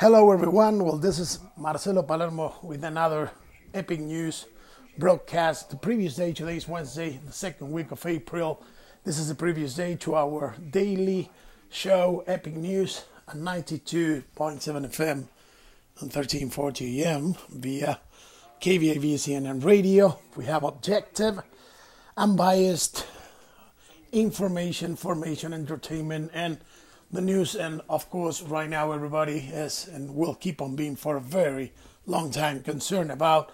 Hello, everyone. Well, this is Marcelo Palermo with another epic news broadcast. The previous day, today is Wednesday, the second week of April. This is the previous day to our daily show, Epic News, at 92.7 FM and 1340 AM via KVAV CNN radio. We have objective, unbiased information, formation, entertainment, and the news. And of course, right now, everybody is and will keep on being for a very long time concerned about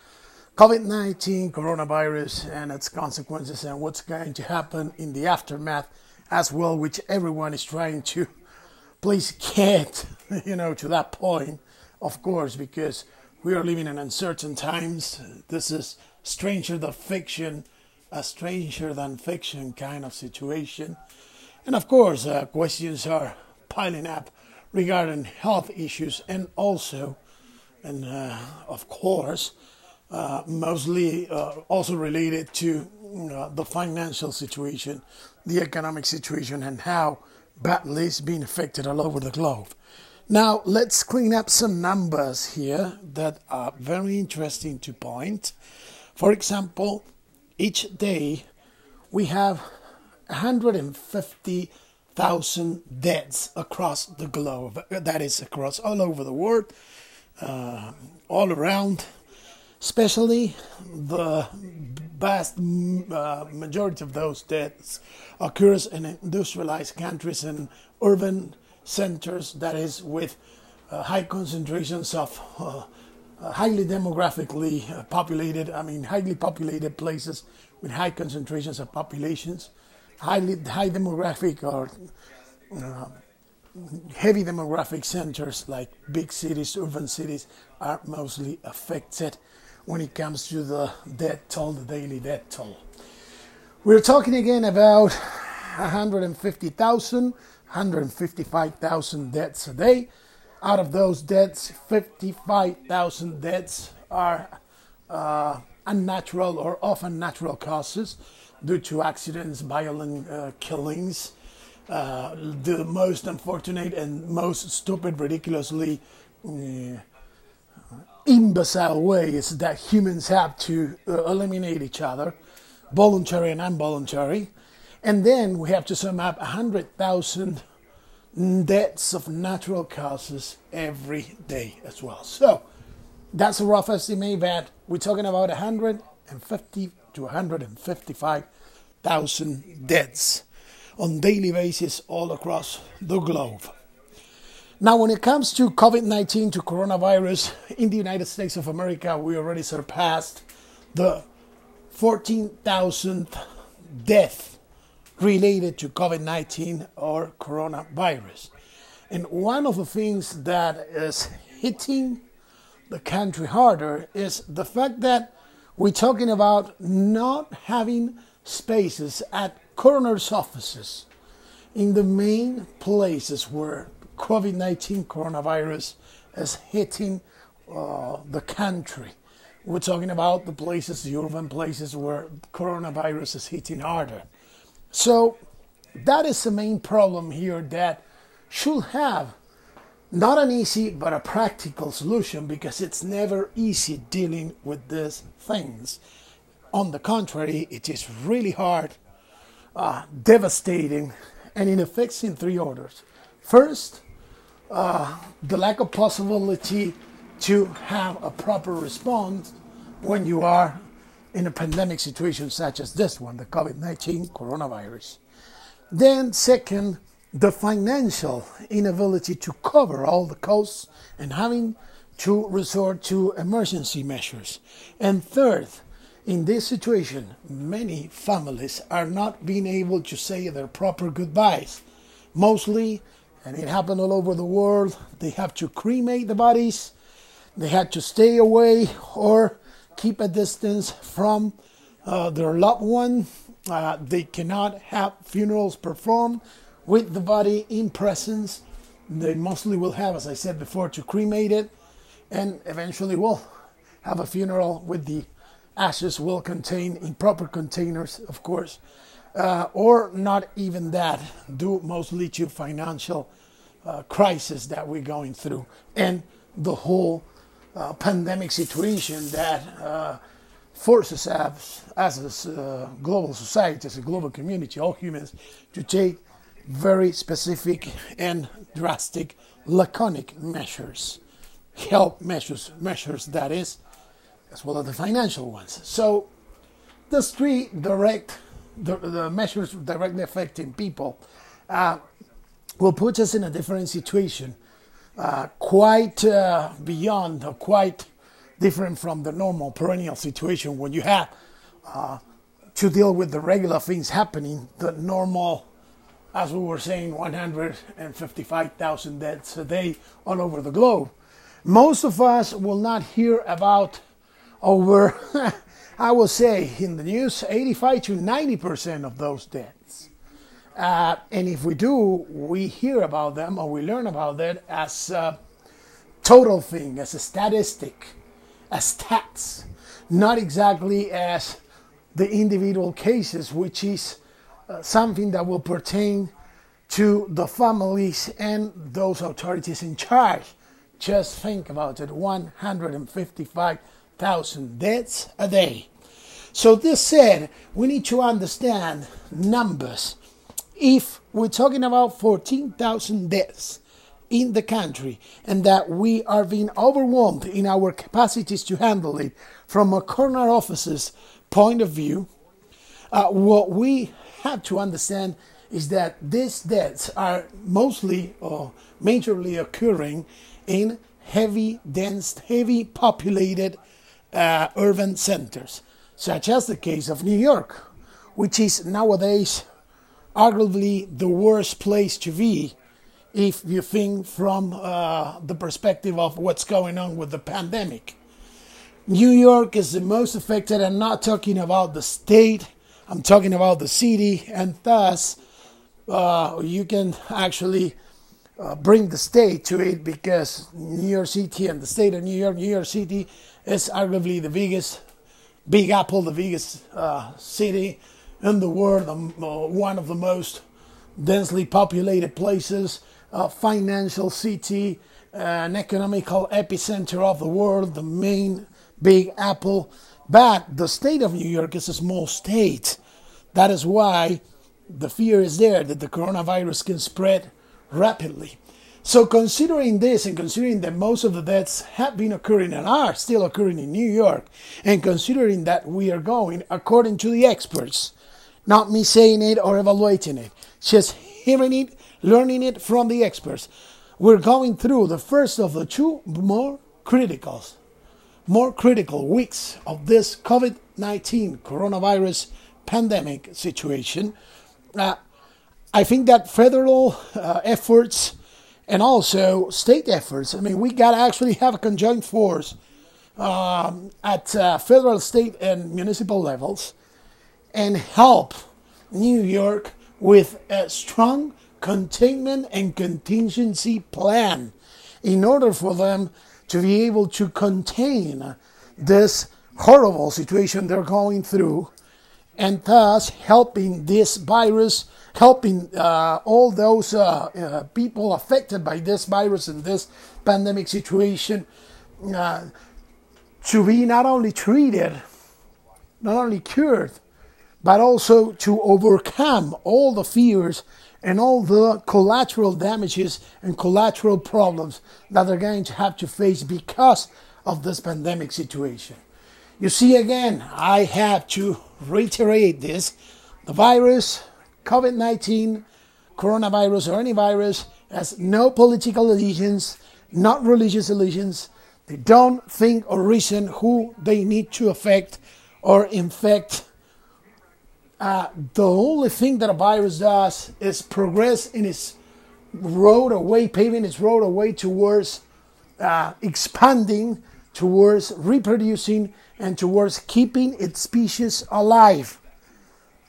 COVID 19, coronavirus, and its consequences, and what's going to happen in the aftermath as well, which everyone is trying to please get, you know, to that point, of course, because we are living in uncertain times. This is stranger than fiction, a stranger than fiction kind of situation. And of course, uh, questions are piling up regarding health issues and also, and uh, of course, uh, mostly uh, also related to the financial situation, the economic situation, and how badly it's being affected all over the globe. Now, let's clean up some numbers here that are very interesting to point. For example, each day we have 150,000 deaths across the globe. That is across all over the world, uh, all around especially the vast uh, majority of those deaths occurs in industrialized countries and urban centers that is with uh, high concentrations of uh, uh highly demographically uh, populated i mean highly populated places with high concentrations of populations highly high demographic or uh, heavy demographic centers like big cities urban cities are mostly affected when it comes to the debt toll, the daily debt toll. We're talking again about 150,000, 155,000 deaths a day. Out of those deaths, 55,000 deaths are uh, unnatural or often natural causes due to accidents, violent uh, killings. Uh, the most unfortunate and most stupid, ridiculously uh, imbecile ways that humans have to uh, eliminate each other, voluntary and involuntary. And then we have to sum up 100,000 deaths of natural causes every day as well. So that's a rough estimate that we're talking about 150 to 155,000 deaths on daily basis all across the globe. Now, when it comes to COVID 19 to coronavirus in the United States of America, we already surpassed the 14,000th death related to COVID 19 or coronavirus. And one of the things that is hitting the country harder is the fact that we're talking about not having spaces at coroner's offices in the main places where COVID 19 coronavirus is hitting uh, the country. We're talking about the places, the urban places where coronavirus is hitting harder. So that is the main problem here that should have not an easy but a practical solution because it's never easy dealing with these things. On the contrary, it is really hard, uh, devastating, and it affects in three orders. First, uh, the lack of possibility to have a proper response when you are in a pandemic situation such as this one, the COVID 19 coronavirus. Then, second, the financial inability to cover all the costs and having to resort to emergency measures. And third, in this situation, many families are not being able to say their proper goodbyes, mostly and it happened all over the world. They have to cremate the bodies, they had to stay away or keep a distance from uh, their loved one. Uh, they cannot have funerals performed with the body in presence. They mostly will have, as I said before, to cremate it and eventually will have a funeral with the ashes will contain in proper containers, of course, uh, or not even that, due mostly to financial uh, crisis that we're going through and the whole uh, pandemic situation that uh, forces us as a uh, global society, as a global community, all humans, to take very specific and drastic, laconic measures, help measures, measures that is, as well as the financial ones. So, the three direct, the, the measures directly affecting people, uh, will put us in a different situation, uh, quite uh, beyond or quite different from the normal perennial situation when you have uh, to deal with the regular things happening, the normal, as we were saying, 155,000 deaths a day all over the globe. Most of us will not hear about over, I will say, in the news, 85 to 90% of those deaths. Uh, and if we do, we hear about them or we learn about that as a total thing, as a statistic, as stats, not exactly as the individual cases, which is uh, something that will pertain to the families and those authorities in charge. Just think about it 155,000 deaths a day. So, this said, we need to understand numbers. If we're talking about 14,000 deaths in the country and that we are being overwhelmed in our capacities to handle it from a corner offices point of view, uh, what we have to understand is that these deaths are mostly or majorly occurring in heavy, dense, heavy populated uh, urban centers, such as the case of New York, which is nowadays arguably the worst place to be if you think from uh, the perspective of what's going on with the pandemic. New York is the most affected. I'm not talking about the state, I'm talking about the city, and thus uh, you can actually uh, bring the state to it because New York City and the state of New York, New York City is arguably the biggest, Big Apple, the biggest uh, city in the world, uh, one of the most densely populated places, a financial city, an economical epicenter of the world, the main Big Apple. But the state of New York is a small state. That is why the fear is there that the coronavirus can spread rapidly. So, considering this and considering that most of the deaths have been occurring and are still occurring in New York, and considering that we are going according to the experts, not me saying it or evaluating it, just hearing it, learning it from the experts, we're going through the first of the two more critical more critical weeks of this COVID 19 coronavirus pandemic situation, uh, I think that federal uh, efforts and also state efforts, I mean, we got to actually have a conjoint force um, at uh, federal, state, and municipal levels and help New York with a strong containment and contingency plan in order for them to be able to contain this horrible situation they're going through and thus helping this virus, helping uh, all those uh, uh, people affected by this virus and this pandemic situation uh, to be not only treated, not only cured, but also to overcome all the fears and all the collateral damages and collateral problems that they're going to have to face because of this pandemic situation. You see, again, I have to reiterate this the virus, COVID 19, coronavirus, or any virus, has no political allegiance, not religious allegiance. They don't think or reason who they need to affect or infect uh, the only thing that a virus does is progress in its road away, paving its road away towards uh, expanding, towards reproducing, and towards keeping its species alive.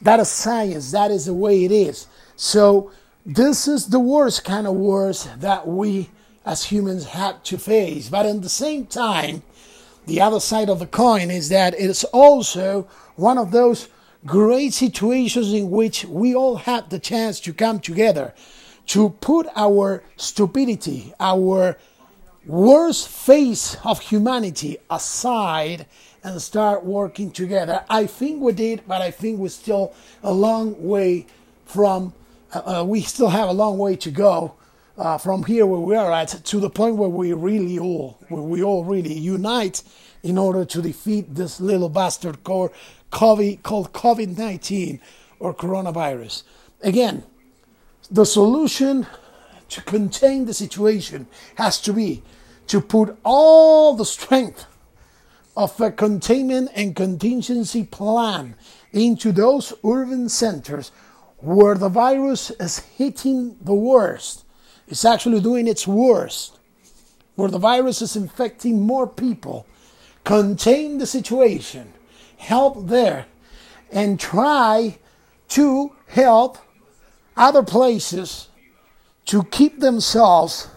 That is science. That is the way it is. So this is the worst kind of wars that we as humans have to face. But at the same time, the other side of the coin is that it is also one of those great situations in which we all had the chance to come together to put our stupidity, our worst face of humanity aside and start working together. I think we did, but I think we're still a long way from, uh, uh, we still have a long way to go uh, from here where we are at to the point where we really all, where we all really unite in order to defeat this little bastard called COVID, called COVID-19 or coronavirus. Again, the solution to contain the situation has to be to put all the strength of a containment and contingency plan into those urban centers where the virus is hitting the worst. It's actually doing its worst, where the virus is infecting more people. Contain the situation, help there, and try to help other places to keep themselves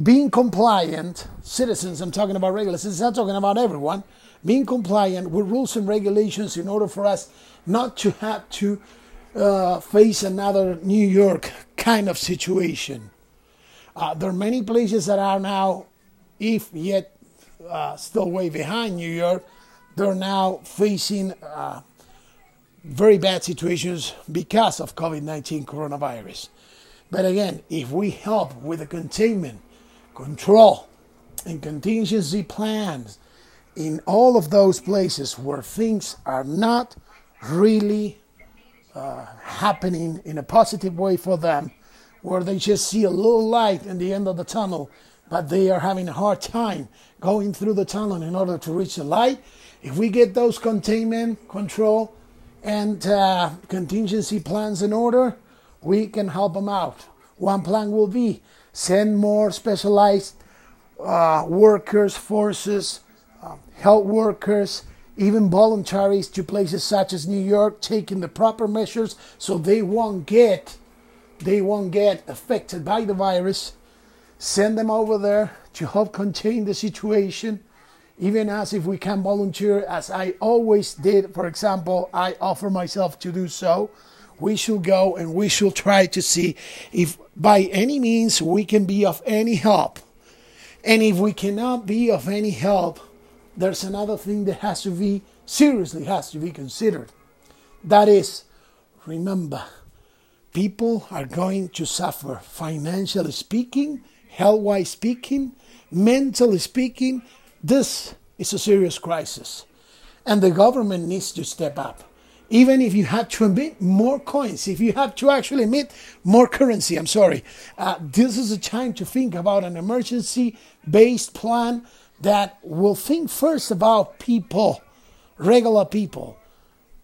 being compliant citizens i'm talking about regular citizens i'm talking about everyone being compliant with rules and regulations in order for us not to have to uh, face another new york kind of situation uh, there are many places that are now if yet uh, still way behind new york they're now facing uh, very bad situations because of COVID 19 coronavirus. But again, if we help with the containment, control, and contingency plans in all of those places where things are not really uh, happening in a positive way for them, where they just see a little light in the end of the tunnel, but they are having a hard time going through the tunnel in order to reach the light. If we get those containment, control, and uh, contingency plans in order, we can help them out. One plan will be send more specialized uh, workers, forces, uh, health workers, even voluntaries to places such as New York, taking the proper measures so they won't get they won't get affected by the virus. Send them over there to help contain the situation even as if we can volunteer, as I always did. For example, I offer myself to do so. We should go and we should try to see if by any means we can be of any help. And if we cannot be of any help, there's another thing that has to be seriously has to be considered. That is, remember, people are going to suffer financially speaking, health wise speaking, mentally speaking, this is a serious crisis, and the government needs to step up. Even if you have to emit more coins, if you have to actually emit more currency, I'm sorry, uh, this is a time to think about an emergency based plan that will think first about people, regular people,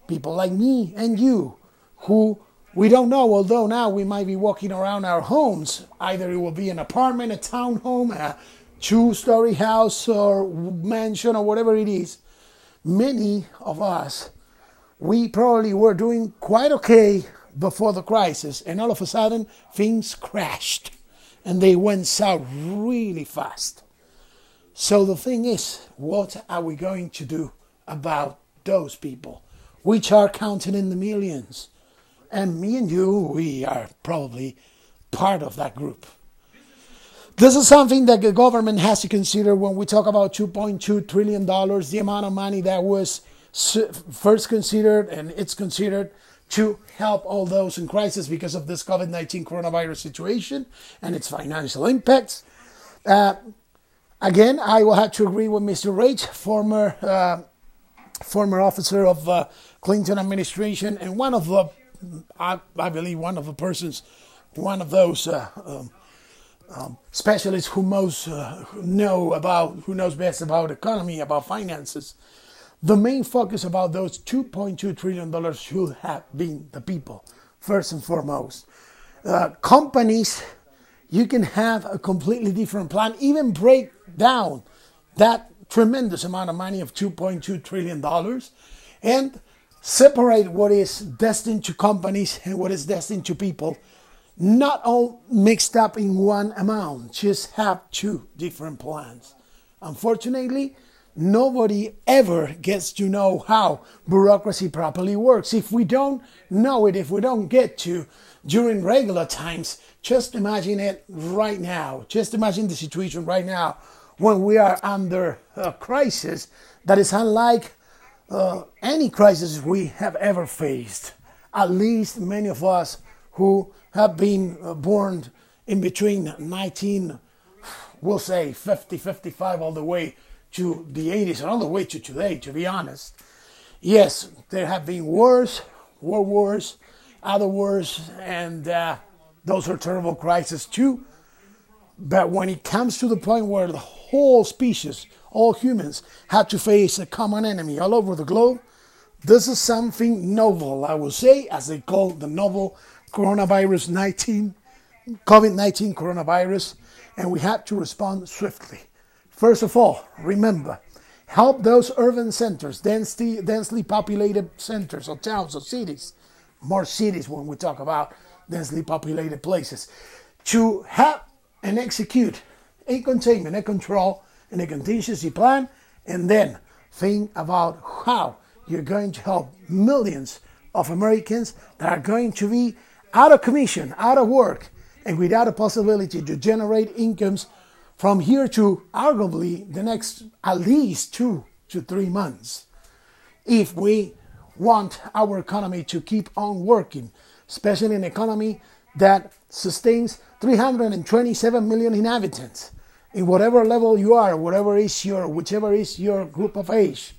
people like me and you, who we don't know, although now we might be walking around our homes. Either it will be an apartment, a townhome, a two story house or mansion or whatever it is, many of us, we probably were doing quite okay before the crisis, and all of a sudden things crashed and they went south really fast. So the thing is, what are we going to do about those people, which are counting in the millions? And me and you, we are probably part of that group. This is something that the government has to consider when we talk about $2.2 trillion, the amount of money that was first considered and it's considered to help all those in crisis because of this COVID 19 coronavirus situation and its financial impacts. Uh, again, I will have to agree with Mr. Reich, former, uh, former officer of uh, Clinton administration and one of the, I, I, believe, one of the persons, one of those. Uh, um, um, specialists who most uh, know about, who knows best about economy, about finances. The main focus about those 2.2 trillion dollars should have been the people first and foremost. Uh, companies, you can have a completely different plan, even break down that tremendous amount of money of 2.2 trillion dollars, and separate what is destined to companies and what is destined to people not all mixed up in one amount, just have two different plans. Unfortunately, nobody ever gets to know how bureaucracy properly works. If we don't know it, if we don't get to during regular times, just imagine it right now. Just imagine the situation right now when we are under a crisis that is unlike uh, any crisis we have ever faced. At least many of us who have been uh, born in between 19, we'll say 50, 55, all the way to the 80s and all the way to today, to be honest. Yes, there have been wars, war wars, other wars, and uh, those are terrible crises too. But when it comes to the point where the whole species, all humans, have to face a common enemy all over the globe, this is something novel, I would say, as they call the novel coronavirus 19, COVID 19 coronavirus, and we have to respond swiftly. First of all, remember, help those urban centers, densely, densely populated centers or towns or cities, more cities when we talk about densely populated places, to have and execute a containment, a control, and a contingency plan, and then think about how you're going to help millions of Americans that are going to be out of commission, out of work, and without a possibility to generate incomes from here to arguably the next at least two to three months. If we want our economy to keep on working, especially an economy that sustains 327 million inhabitants in whatever level you are, whatever is your, whichever is your group of age,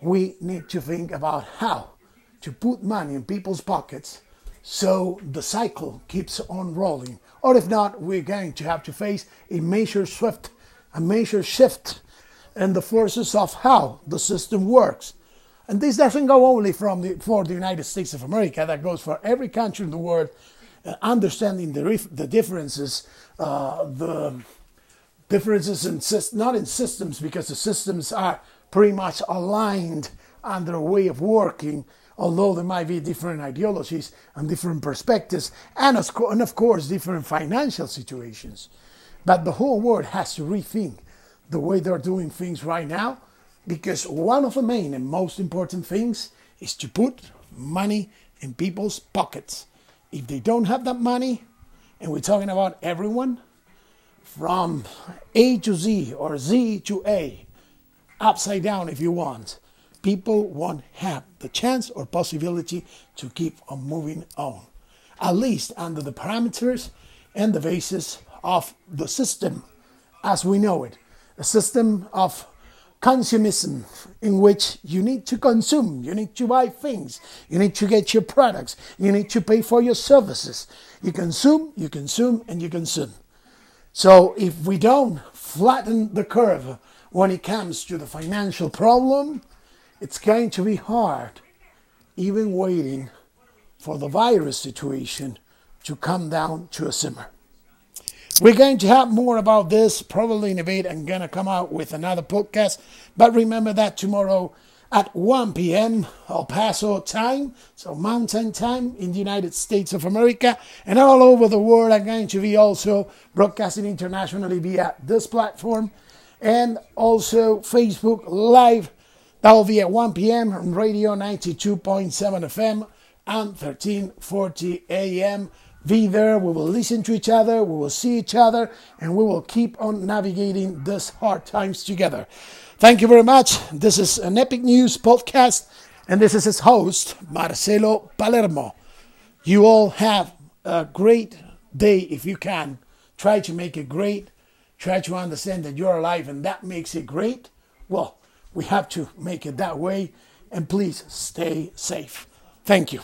we need to think about how to put money in people's pockets so the cycle keeps on rolling or if not, we're going to have to face a major shift, a major shift in the forces of how the system works. And this doesn't go only from the, for the United States of America, that goes for every country in the world, uh, understanding the, the differences, uh, the differences in, not in systems, because the systems are pretty much aligned under their way of working, although there might be different ideologies and different perspectives, and of course, different financial situations. But the whole world has to rethink the way they're doing things right now, because one of the main and most important things is to put money in people's pockets. If they don't have that money, and we're talking about everyone from A to Z or Z to A, upside down if you want, people won't have the chance or possibility to keep on moving on, at least under the parameters and the basis of the system as we know it a system of consumism in which you need to consume, you need to buy things, you need to get your products, you need to pay for your services. You consume, you consume, and you consume. So if we don't flatten the curve when it comes to the financial problem, it's going to be hard, even waiting for the virus situation to come down to a simmer. We're going to have more about this probably in a bit. I'm going to come out with another podcast. But remember that tomorrow at 1 p.m. El Paso time, so mountain time in the United States of America, and all over the world. I'm going to be also broadcasting internationally via this platform and also Facebook Live. That will be at 1 p.m. on Radio 92.7 FM and 1340 AM. Be there. We will listen to each other. We will see each other, and we will keep on navigating these hard times together. Thank you very much. This is an Epic News podcast, and this is his host, Marcelo Palermo. You all have a great day if you can. Try to make it great. Try to understand that you're alive, and that makes it great. Well, we have to make it that way. And please stay safe. Thank you.